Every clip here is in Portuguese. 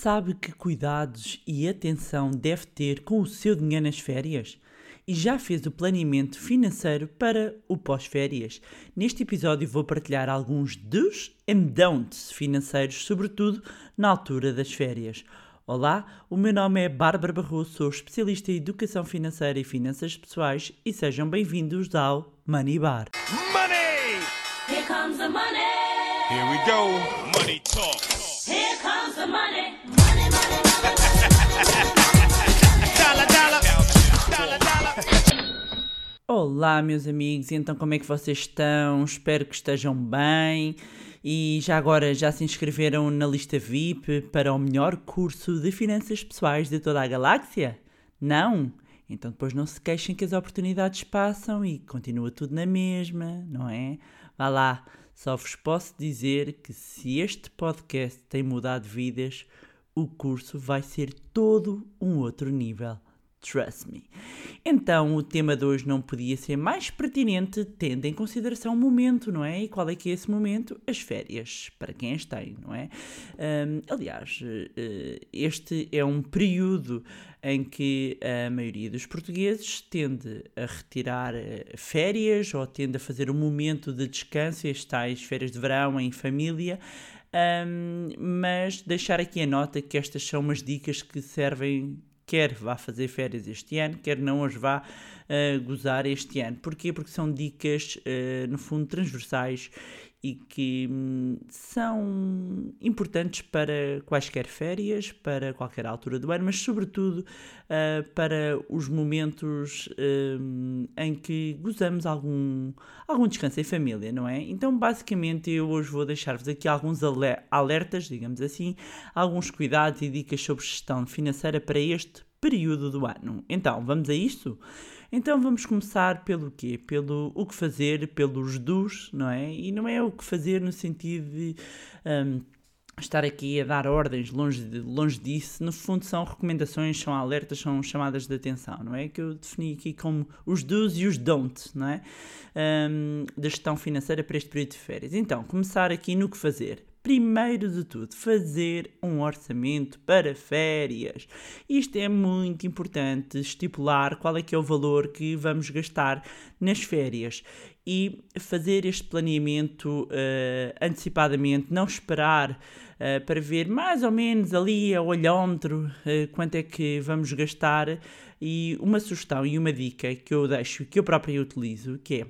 Sabe que cuidados e atenção deve ter com o seu dinheiro nas férias? E já fez o planeamento financeiro para o pós-férias? Neste episódio vou partilhar alguns dos and don'ts financeiros, sobretudo na altura das férias. Olá, o meu nome é Bárbara Barroso, sou especialista em educação financeira e finanças pessoais e sejam bem-vindos ao Money Bar. Money! Here comes the money. Here we go. Money talk. Here comes the money. Olá, meus amigos, então como é que vocês estão? Espero que estejam bem. E já agora já se inscreveram na lista VIP para o melhor curso de finanças pessoais de toda a galáxia? Não? Então depois não se queixem que as oportunidades passam e continua tudo na mesma, não é? Vá lá, só vos posso dizer que se este podcast tem mudado vidas, o curso vai ser todo um outro nível. Trust me. Então, o tema de hoje não podia ser mais pertinente, tendo em consideração o momento, não é? E qual é que é esse momento? As férias, para quem as tem, não é? Hum, aliás, eh, este é um período em que a maioria dos portugueses tende a retirar eh, férias ou tende a fazer um momento de descanso, as tais férias de verão em família. Hum, mas deixar aqui a nota que estas são umas dicas que servem quer vá fazer férias este ano, quer não as vá uh, gozar este ano. Porquê? Porque são dicas, uh, no fundo, transversais e que hum, são importantes para quaisquer férias, para qualquer altura do ano, mas sobretudo uh, para os momentos hum, em que gozamos algum, algum descanso em família, não é? Então, basicamente, eu hoje vou deixar-vos aqui alguns ale- alertas, digamos assim, alguns cuidados e dicas sobre gestão financeira para este período do ano. Então, vamos a isto? Então vamos começar pelo quê? Pelo o que fazer, pelos dos, não é? E não é o que fazer no sentido de hum, estar aqui a dar ordens, longe, de, longe disso. No fundo são recomendações, são alertas, são chamadas de atenção, não é? Que eu defini aqui como os do's e os don'ts, não é? Hum, da gestão financeira para este período de férias. Então, começar aqui no que fazer. Primeiro de tudo, fazer um orçamento para férias. Isto é muito importante, estipular qual é que é o valor que vamos gastar nas férias e fazer este planeamento eh, antecipadamente, não esperar eh, para ver mais ou menos ali a olhómetro eh, quanto é que vamos gastar e uma sugestão e uma dica que eu deixo, que eu própria utilizo, que é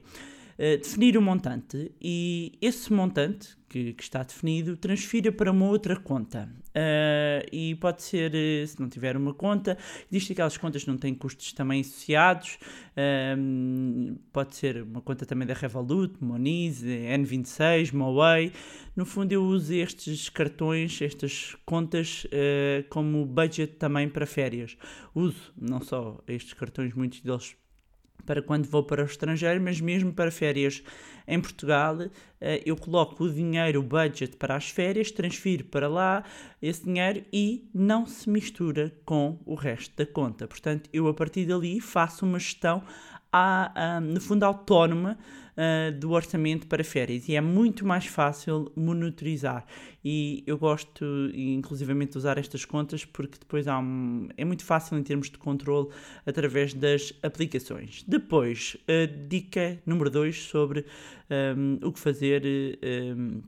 Uh, definir um montante e esse montante que, que está definido transfira para uma outra conta. Uh, e pode ser, uh, se não tiver uma conta, existem aquelas contas não têm custos também associados, um, pode ser uma conta também da Revolut, Moniz, N26, Moway. No fundo, eu uso estes cartões, estas contas, como budget também para férias. Uso não só estes cartões, muitos deles para quando vou para o estrangeiro, mas mesmo para férias em Portugal, eh, eu coloco o dinheiro, o budget para as férias, transfiro para lá esse dinheiro e não se mistura com o resto da conta. Portanto, eu a partir dali faço uma gestão, à, à, no fundo, autónoma uh, do orçamento para férias e é muito mais fácil monitorizar. E eu gosto, inclusivamente, de usar estas contas porque depois há um, é muito fácil em termos de controle através das aplicações. Depois, dica número 2 sobre um, o que fazer. Um,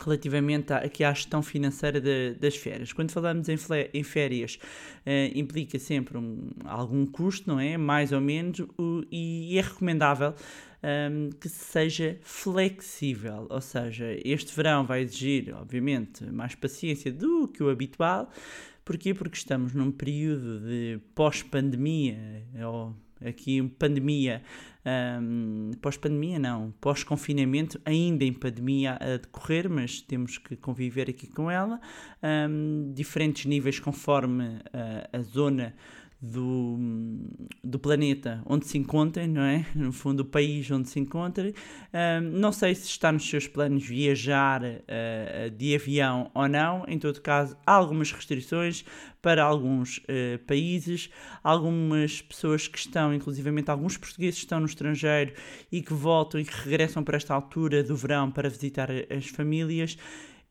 relativamente à, aqui à gestão financeira de, das férias. Quando falamos em, em férias, uh, implica sempre um, algum custo, não é? Mais ou menos, o, e é recomendável um, que seja flexível, ou seja, este verão vai exigir, obviamente, mais paciência do que o habitual. Porquê? Porque estamos num período de pós-pandemia, ou aqui pandemia, um, pós-pandemia não, pós-confinamento, ainda em pandemia a decorrer, mas temos que conviver aqui com ela, um, diferentes níveis conforme a, a zona do, do planeta onde se encontrem, não é? No fundo, o país onde se encontrem. Não sei se está nos seus planos viajar uh, de avião ou não. Em todo caso, há algumas restrições para alguns uh, países. Algumas pessoas que estão, inclusivamente alguns portugueses que estão no estrangeiro e que voltam e que regressam para esta altura do verão para visitar as famílias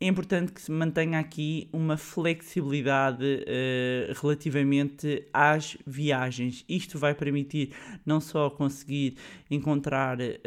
é importante que se mantenha aqui uma flexibilidade eh, relativamente às viagens. Isto vai permitir não só conseguir encontrar eh,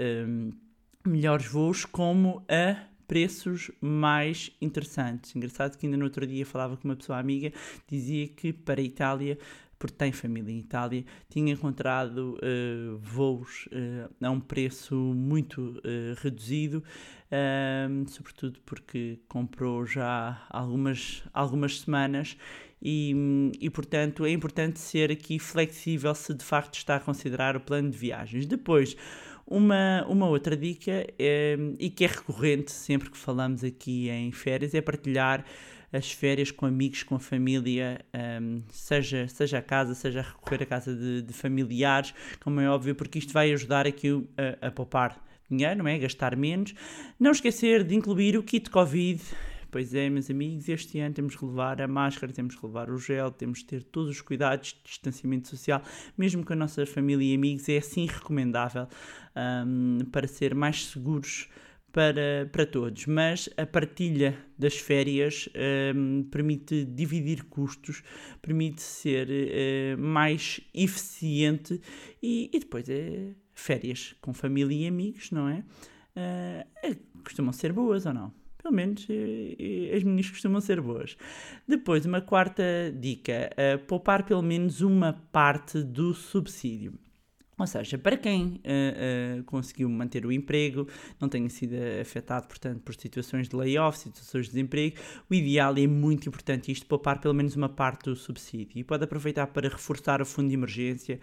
melhores voos, como a preços mais interessantes. Engraçado que ainda no outro dia falava com uma pessoa amiga, dizia que para a Itália porque tem família em Itália, tinha encontrado uh, voos uh, a um preço muito uh, reduzido, ehm, sobretudo porque comprou já algumas, algumas semanas e, e, portanto, é importante ser aqui flexível se de facto está a considerar o plano de viagens. Depois, uma, uma outra dica, é, e que é recorrente sempre que falamos aqui em férias, é partilhar as férias com amigos, com a família, um, seja, seja a casa, seja a recorrer à casa de, de, familiares, como é óbvio, porque isto vai ajudar aqui a, a poupar dinheiro, não é? Gastar menos. Não esquecer de incluir o kit Covid. Pois é, meus amigos, este ano temos que levar a máscara, temos que levar o gel, temos que ter todos os cuidados de distanciamento social, mesmo com a nossa família e amigos, é assim recomendável um, para ser mais seguros para, para todos, mas a partilha das férias um, permite dividir custos, permite ser uh, mais eficiente e, e, depois é férias com família e amigos, não é? Uh, costumam ser boas ou não? Pelo menos uh, as minhas costumam ser boas. Depois, uma quarta dica: poupar pelo menos uma parte do subsídio. Ou seja, para quem uh, uh, conseguiu manter o emprego, não tenha sido afetado, portanto, por situações de layoff, situações de desemprego, o ideal é muito importante isto, poupar pelo menos uma parte do subsídio. E pode aproveitar para reforçar o fundo de emergência.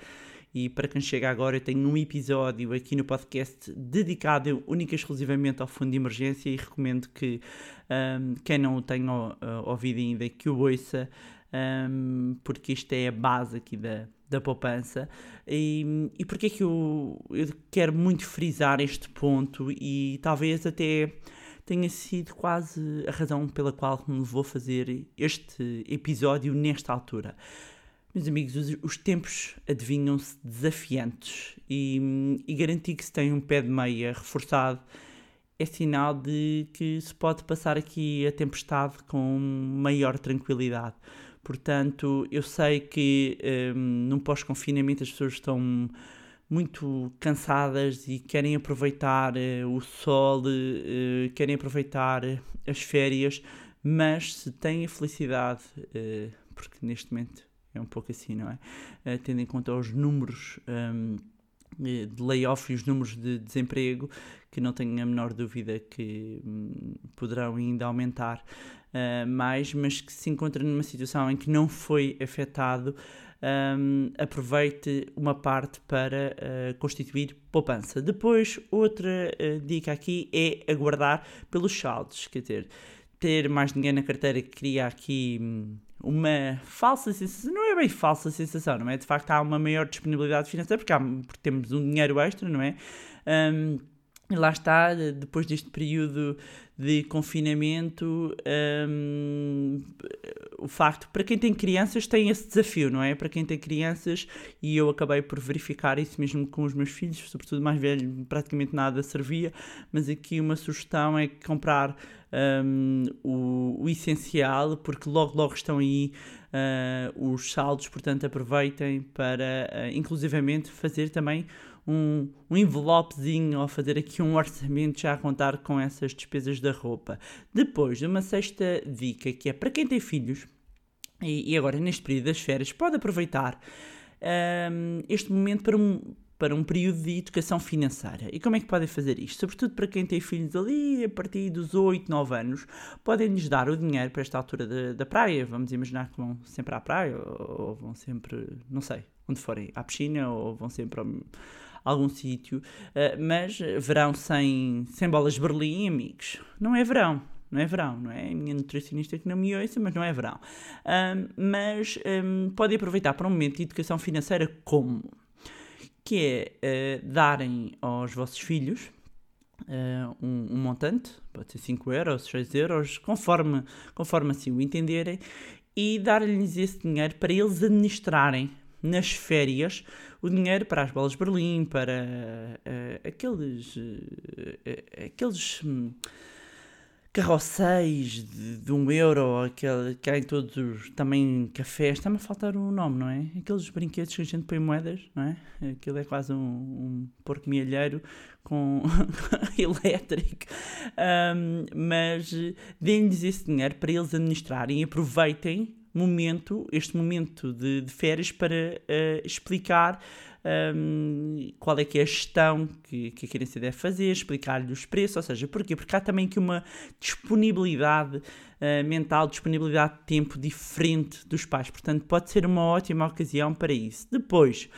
E para quem chega agora, eu tenho um episódio aqui no podcast dedicado única e exclusivamente ao fundo de emergência e recomendo que um, quem não o tenha uh, ouvido ainda, que o ouça, um, porque isto é a base aqui da da poupança. E, e porque é que eu, eu quero muito frisar este ponto e talvez até tenha sido quase a razão pela qual me levou a fazer este episódio nesta altura. Meus amigos, os, os tempos adivinham-se desafiantes e, e garantir que se tem um pé de meia reforçado é sinal de que se pode passar aqui a tempestade com maior tranquilidade. Portanto, eu sei que um, no pós-confinamento as pessoas estão muito cansadas e querem aproveitar uh, o sol, uh, querem aproveitar as férias, mas se têm a felicidade, porque neste momento é um pouco assim, não é? tendo em conta os números um, de layoff e os números de desemprego, que não tenho a menor dúvida que um, poderão ainda aumentar uh, mais, mas que se encontra numa situação em que não foi afetado, um, aproveite uma parte para uh, constituir poupança. Depois, outra uh, dica aqui é aguardar pelos saldos, quer dizer, ter mais dinheiro na carteira cria aqui hum, uma falsa sensação, não é bem falsa sensação, não é? De facto, há uma maior disponibilidade financeira porque, há, porque temos um dinheiro extra, não é? Um, e lá está, depois deste período de confinamento, um, o facto, para quem tem crianças, tem esse desafio, não é? Para quem tem crianças, e eu acabei por verificar isso mesmo com os meus filhos, sobretudo mais velho, praticamente nada servia, mas aqui uma sugestão é comprar um, o, o, essencial, porque logo, logo estão aí uh, os saldos, portanto aproveitem para, uh, inclusivamente, fazer também um, um envelopezinho ou fazer aqui um orçamento já a contar com essas despesas da roupa. Depois, uma sexta dica que é para quem tem filhos e, e agora neste período das férias pode aproveitar um, este momento para um, para um período de educação financeira. E como é que podem fazer isto? Sobretudo para quem tem filhos ali a partir dos 8, 9 anos, podem-lhes dar o dinheiro para esta altura da, da praia. Vamos imaginar que vão sempre à praia ou, ou vão sempre, não sei, onde forem, à piscina ou vão sempre ao, algum sítio, uh, mas verão sem, sem bolas de Berlim, amigos, não é verão. Não é verão, não é? A minha nutricionista que não me ouça, mas não é verão. Um, mas um, podem aproveitar para um momento de educação financeira como? Que é uh, darem aos vossos filhos uh, um, um, montante, pode ser 5 euros, 6 euros, conforme, conforme assim o entenderem, e dar-lhes esse dinheiro para eles administrarem nas férias o dinheiro para as bolas de Berlim, para uh, aqueles, uh, aqueles um, de, de um euro, aquele, que há em todos os também cafés, está-me a faltar o nome, não é? Aqueles brinquedos que a gente põe moedas, não é? Aquilo é quase um, um porco mielheiro com elétrico. Um, mas deem-lhes esse dinheiro para eles administrarem e aproveitem momento, este momento de, de férias para uh, explicar um, qual é que é a gestão que, que a criança deve fazer, explicar-lhe os preços, ou seja, porquê? Porque há também aqui uma disponibilidade uh, mental, disponibilidade de tempo diferente dos pais, portanto pode ser uma ótima ocasião para isso. Depois,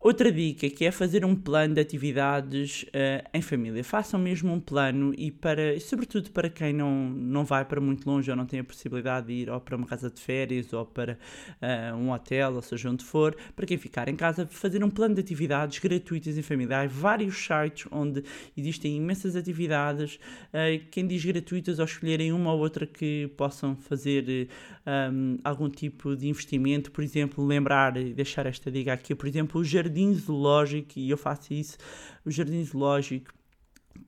Outra dica que é fazer um plano de atividades uh, em família. Façam mesmo um plano e para, sobretudo para quem não, não vai para muito longe ou não tem a possibilidade de ir ou para uma casa de férias ou para uh, um hotel, ou seja, onde for, para quem ficar em casa, fazer um plano de atividades gratuitas em família. Há vários sites onde existem imensas atividades. Uh, quem diz gratuitas ou escolherem uma ou outra que possam fazer um, algum tipo de investimento, por exemplo, lembrar e deixar esta dica aqui, por exemplo, o jardim jardim zoológico, e eu faço isso, o jardim zoológico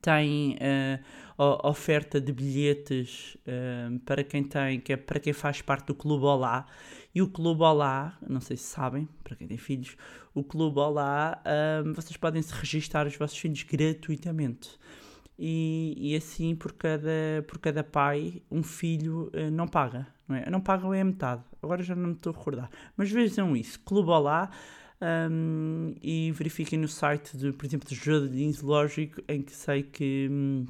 tem uh, oferta de bilhetes uh, para quem tem, que é para quem faz parte do Clube Olá. E o Clube Olá, não sei se sabem, para quem tem filhos, o Clube Olá, uh, vocês podem se registrar os vossos filhos gratuitamente. E, e, assim por cada, por cada pai um filho não paga, não é? Não pagam é a metade, agora já não me estou a recordar. Mas vejam isso, Clube Olá um, e verifiquem no site, de, por exemplo, do Jardim Zoológico, em que sei que hum,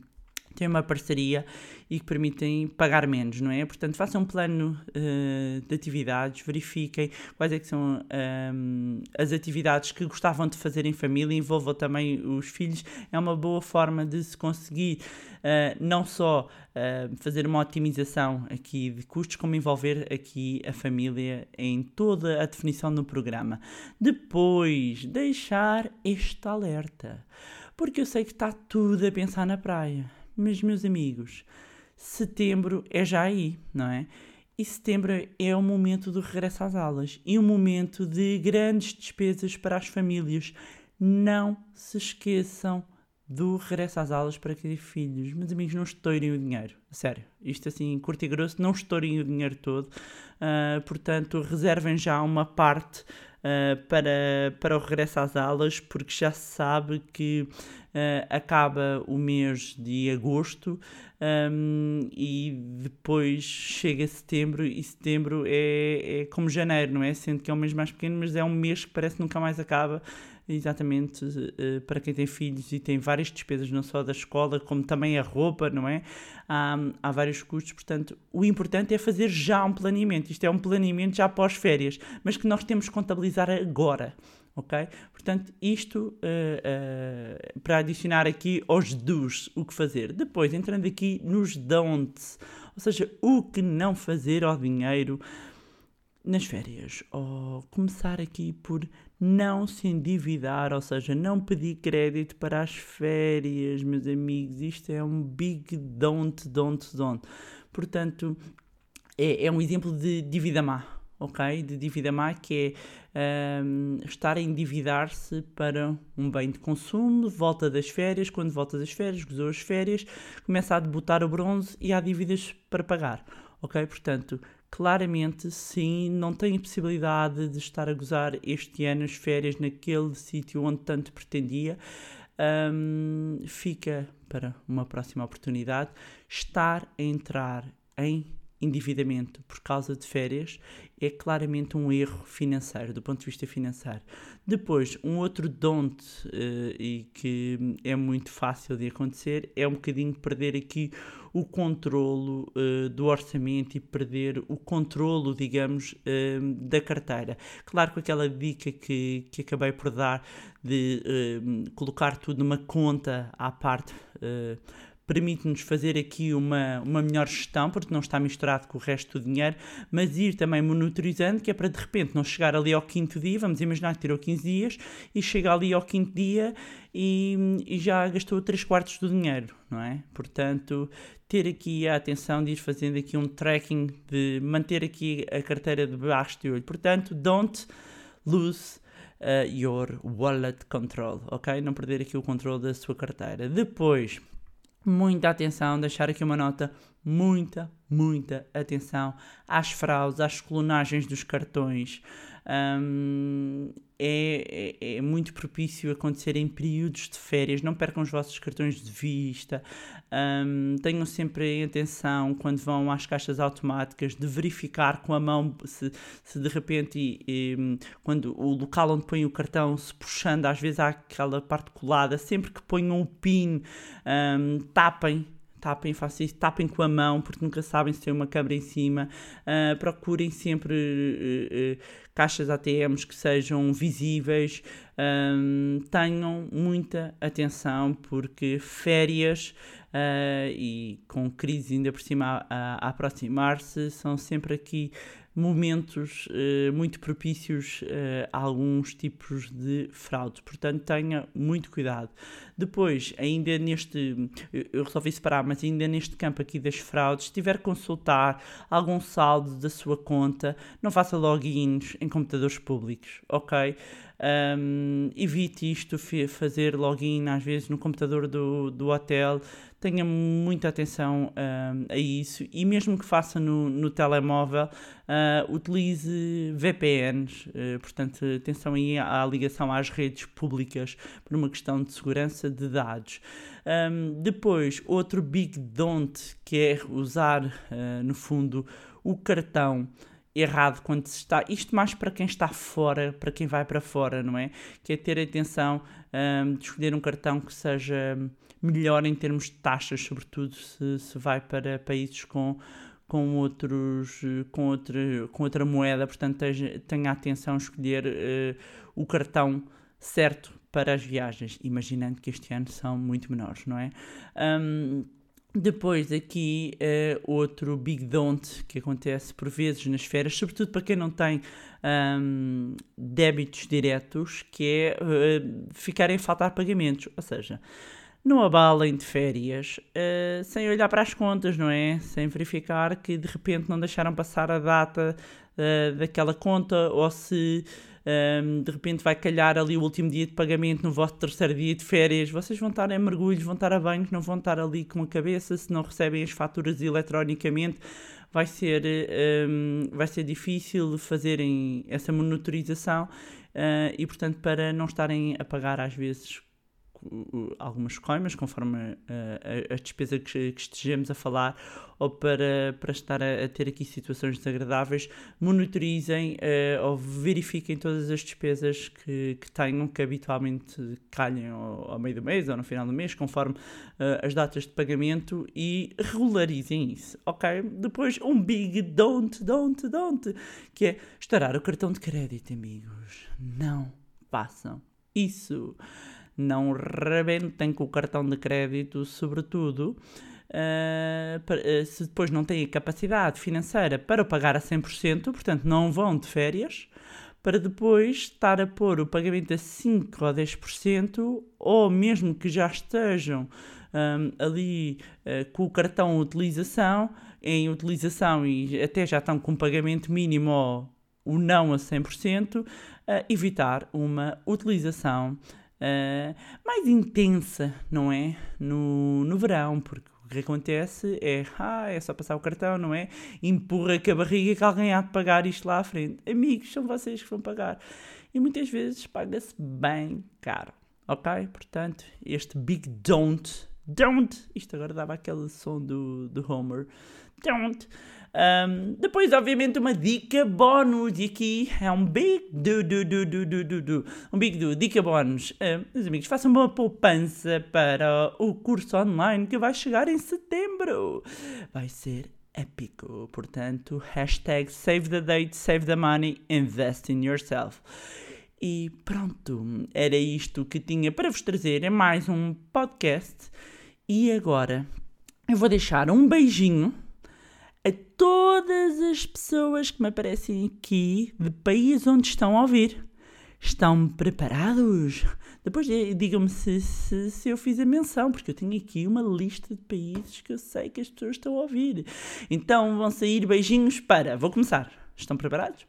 tem uma parceria e que permitem pagar menos, não é? Portanto, façam um plano uh, de atividades, verifiquem quais é que são um, as atividades que gostavam de fazer em família, envolvam também os filhos, é uma boa forma de se conseguir uh, não só uh, fazer uma otimização aqui de custos, como envolver aqui a família em toda a definição do programa. Depois, deixar este alerta, porque eu sei que está tudo a pensar na praia, mas meus amigos setembro é já aí, não é? E setembro é o momento do regresso às aulas e um momento de grandes despesas para as famílias. Não se esqueçam do regresso às aulas para que filhos, meus amigos, não estourem o dinheiro. Sério, isto assim, curto e grosso, não estourem o dinheiro todo. Uh, portanto, reservem já uma parte uh, para, para o regresso às aulas, porque já se sabe que uh, acaba o mês de agosto um, e depois chega setembro e setembro é, é como janeiro, não é? Sendo que é um mês mais pequeno, mas é um mês que parece que nunca mais acaba exatamente uh, para quem tem filhos e tem várias despesas, não só da escola, como também a roupa, não é? Há, há vários custos, portanto, o importante é fazer já um planeamento. Isto é um planeamento já pós-férias, mas que nós temos que contabilizar agora. Ok? Portanto, isto uh, uh, para adicionar aqui aos dos, o que fazer. Depois, entrando aqui nos don'ts, ou seja, o que não fazer ao dinheiro nas férias. Ou começar aqui por não se endividar, ou seja, não pedir crédito para as férias, meus amigos. Isto é um big don't, don't, don't. Portanto, é, é um exemplo de dívida má, ok? De dívida má que é um, estar a endividar-se para um bem de consumo, volta das férias, quando volta das férias, gozou as férias, começa a debutar o bronze e há dívidas para pagar, ok? Portanto, claramente, sim, não tenho possibilidade de estar a gozar este ano as férias naquele sítio onde tanto pretendia. Um, fica para uma próxima oportunidade estar a entrar em endividamento por causa de férias é claramente um erro financeiro, do ponto de vista financeiro. Depois, um outro don't uh, e que é muito fácil de acontecer é um bocadinho perder aqui o controlo uh, do orçamento e perder o controlo, digamos, uh, da carteira. Claro, com aquela dica que, que acabei por dar de colocar tudo numa conta à parte permite-nos fazer aqui uma, uma melhor gestão, porque não está misturado com o resto do dinheiro, mas ir também monitorizando, que é para de repente não chegar ali ao quinto dia, vamos imaginar que tirou 15 dias, e chega ali ao quinto dia e, e já gastou 3 quartos do dinheiro, não é? Portanto, ter aqui a atenção de ir fazendo aqui um tracking, de manter aqui a carteira debaixo de olho. Portanto, don't lose uh, your wallet control, ok? Não perder aqui o controle da sua carteira. Depois muita atenção, deixar aqui uma nota, muita, muita atenção às fraudes, às clonagens dos cartões. Hum, é, é, é muito propício acontecer em períodos de férias, não percam os vossos cartões de vista, hum, tenham sempre em atenção quando vão às caixas automáticas de verificar com a mão se, se de repente, e, e, quando o local onde põem o cartão se puxando, às vezes há aquela parte colada, sempre que ponham o PIN, hum, tapem tapem, façam isso, tapem com a mão, porque nunca sabem se tem uma câmera em cima. Uh, procurem sempre uh, uh, caixas ATMs que sejam visíveis. Um, tenham muita atenção, porque férias e com crise ainda por cima a, a aproximar-se são sempre aqui momentos uh, muito propícios uh, a alguns tipos de fraudes. Portanto, tenha muito cuidado. Depois, ainda neste. Eu resolvi separar, mas ainda neste campo aqui das fraudes, se tiver que consultar algum saldo da sua conta, não faça logins em computadores públicos, ok? Um, evite isto, fazer login às vezes no computador do, do hotel. Tenha muita atenção um, a isso e mesmo que faça no, no telemóvel, uh, utilize VPNs. Uh, portanto, atenção aí à ligação às redes públicas por uma questão de segurança de dados. Um, depois, outro big don't que é usar, uh, no fundo, o cartão errado quando se está. Isto mais para quem está fora, para quem vai para fora, não é? Que é ter atenção um, de escolher um cartão que seja melhor em termos de taxas, sobretudo se, se vai para países com, com, outros, com, outra, com outra moeda. Portanto, tenha atenção a escolher uh, o cartão certo para as viagens, imaginando que este ano são muito menores, não é? Um, depois aqui uh, outro big don't que acontece por vezes nas férias, sobretudo para quem não tem um, débitos diretos, que é uh, ficarem a faltar pagamentos. Ou seja, não abalem de férias uh, sem olhar para as contas, não é? Sem verificar que de repente não deixaram passar a data uh, daquela conta ou se um, de repente vai calhar ali o último dia de pagamento no vosso terceiro dia de férias, vocês vão estar em mergulhos, vão estar a banhos, não vão estar ali com a cabeça, se não recebem as faturas eletronicamente, vai ser, um, vai ser difícil fazerem essa monitorização uh, e, portanto, para não estarem a pagar às vezes algumas coimas, conforme a, a, a despesa que, que, estejamos a falar, ou para, para estar a, a ter aqui situações desagradáveis, monitorizem uh, ou verifiquem todas as despesas que, que tenham, que habitualmente calhem ao, ao, meio do mês ou no final do mês, conforme uh, as datas de pagamento e regularizem isso, ok? Depois, um big don't, don't, don't, que é estourar o cartão de crédito, amigos. Não façam isso não rebentem com o cartão de crédito, sobretudo. Uh, se depois não têm capacidade financeira para pagar a 100%, portanto não vão de férias, para depois estar a pôr o pagamento a 5 ou 10%, ou mesmo que já estejam um, ali uh, com o cartão utilização, em utilização e até já estão com pagamento mínimo ou o não a 100%, uh, evitar uma utilização uh, mais intensa, não é? No, no verão, porque o que acontece é, ah, é só passar o cartão, não é? Empurra com a barriga que alguém há de pagar isto lá à frente. Amigos, são vocês que vão pagar. E muitas vezes paga-se bem caro, ok? Portanto, este big don't, don't, isto agora dava aquele som do, do Homer, don't, um, depois, obviamente, uma dica bónus. E aqui é um big do, do, do, do, do, do, do. Um big do, dica bónus. Uh, meus amigos, façam uma poupança para o curso online que vai chegar em setembro. Vai ser épico. Portanto, hashtag save the date, save the money, invest in yourself. E pronto, era isto que tinha para vos trazer em mais um podcast. E agora eu vou deixar um beijinho todas as pessoas que me aparecem aqui de país onde estão a ouvir. Estão preparados? Depois digam-me se, se, se, eu fiz a menção, porque eu tenho aqui uma lista de países que eu sei que as pessoas estão a ouvir. Então vão sair beijinhos para. Vou começar. Estão preparados?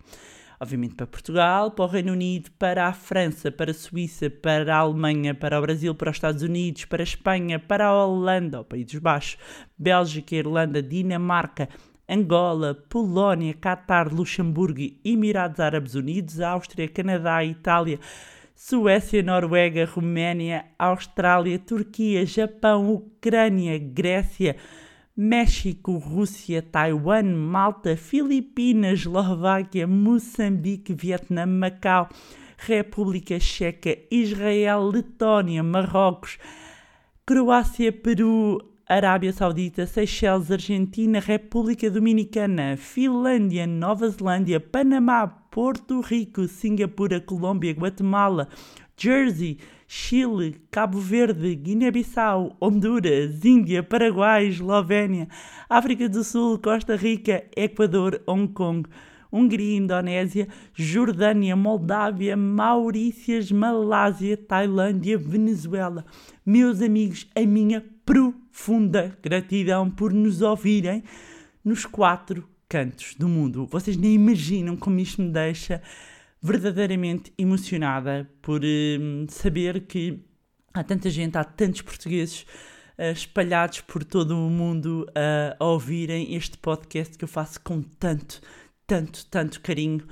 obviamente para Portugal, para o Reino Unido, para a França, para a Suíça, para a Alemanha, para o Brasil, para os Estados Unidos, para a Espanha, para a Holanda, Países Baixos, Bélgica, Irlanda, Dinamarca, Angola, Polónia, Catar, Luxemburgo, Emirados Árabes Unidos, Áustria, Canadá, Itália, Suécia, Noruega, Roménia, Austrália, Turquia, Japão, Ucrânia, Grécia, México, Rússia, Taiwan, Malta, Filipinas, Eslováquia, Moçambique, Vietnã, Macau, República Checa, Israel, Letónia, Marrocos, Croácia, Peru, Arábia Saudita, Seychelles, Argentina, República Dominicana, Finlândia, Nova Zelândia, Panamá, Porto Rico, Singapura, Colômbia, Guatemala, Jersey, Chile, Cabo Verde, Guiné-Bissau, Honduras, Índia, Paraguai, Eslovénia, África do Sul, Costa Rica, Equador, Hong Kong, Hungria, Indonésia, Jordânia, Moldávia, Maurícias, Malásia, Tailândia, Venezuela. Meus amigos, a minha profunda gratidão por nos ouvirem nos quatro cantos do mundo. Vocês nem imaginam como isto me deixa verdadeiramente emocionada por hum, saber que há tanta gente, há tantos portugueses eh, espalhados por todo o mundo a ouvirem este podcast que eu faço com tanto, tanto, tanto carinho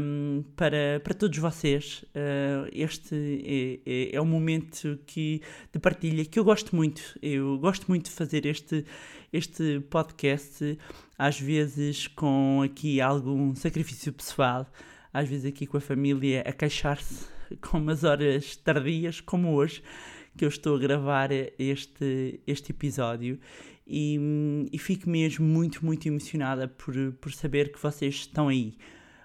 hum, para, para todos vocês. Uh, este é, é, é um momento que, de partilha que eu gosto muito. Eu gosto muito de fazer este, este podcast, às vezes com aqui algum sacrifício pessoal, às vezes aqui com a família a queixar-se com umas horas tardias, como hoje, que eu estou a gravar este, este episódio e, e fico mesmo muito, muito emocionada por, por saber que vocês estão aí.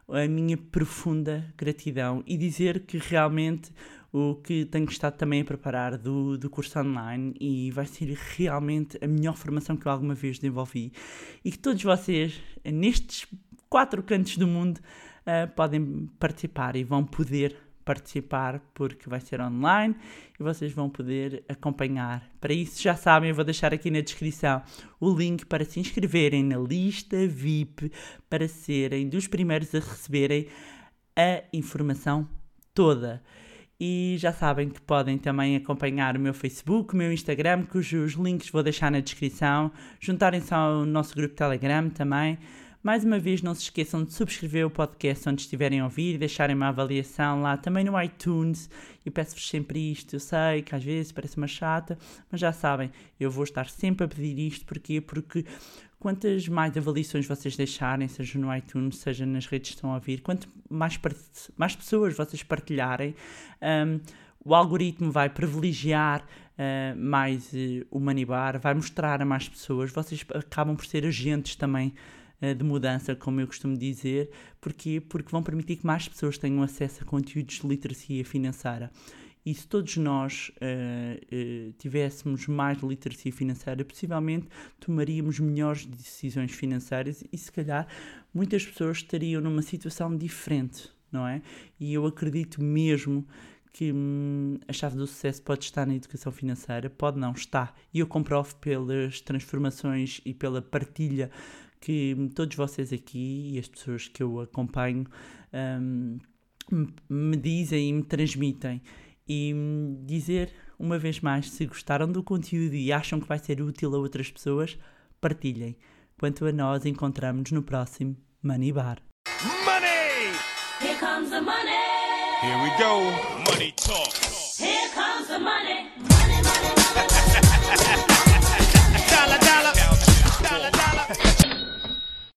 A minha profunda gratidão e dizer que realmente o que tenho estado também a preparar do, do curso online e vai ser realmente a melhor formação que eu alguma vez desenvolvi e que todos vocês, nestes quatro cantos do mundo, uh, podem participar e vão poder participar porque vai ser online e vocês vão poder acompanhar. Para isso, já sabem, eu vou deixar aqui na descrição o link para se inscreverem na lista VIP para serem dos primeiros a receberem a informação toda. E já sabem que podem também acompanhar o meu Facebook, o meu Instagram, cujos links vou deixar na descrição. Juntarem-se ao nosso grupo Telegram também. Mais uma vez, não se esqueçam de subscrever o podcast onde estiverem a ouvir e deixarem uma avaliação lá também no iTunes. Eu peço-vos sempre isto. Eu sei que às vezes parece uma chata, mas já sabem, eu vou estar sempre a pedir isto. Porquê? Porque quantas mais avaliações vocês deixarem, seja no iTunes, seja nas redes que estão a ouvir, quanto mais, mais pessoas vocês partilharem, um, o algoritmo vai privilegiar uh, mais uh, o Manibar, vai mostrar a mais pessoas. Vocês acabam por ser agentes também de mudança, como eu costumo dizer. Porquê? Porque vão permitir que mais pessoas tenham acesso a conteúdos de literacia financeira. E se todos nós uh, uh, tivéssemos mais literacia financeira, possivelmente tomaríamos melhores decisões financeiras e, se calhar, muitas pessoas estariam numa situação diferente, não é? E eu acredito mesmo que hum, a chave do sucesso pode estar na educação financeira, pode não estar. E eu comprovo pelas transformações e pela partilha que todos vocês aqui e as pessoas que eu acompanho um, me dizem e me transmitem. E dizer uma vez mais, se gostaram do conteúdo e acham que vai ser útil a outras pessoas, partilhem. Quanto a nós, encontramos-nos no próximo Money Bar. Money! Here comes the money. Here we go. Money talk. Here comes the money.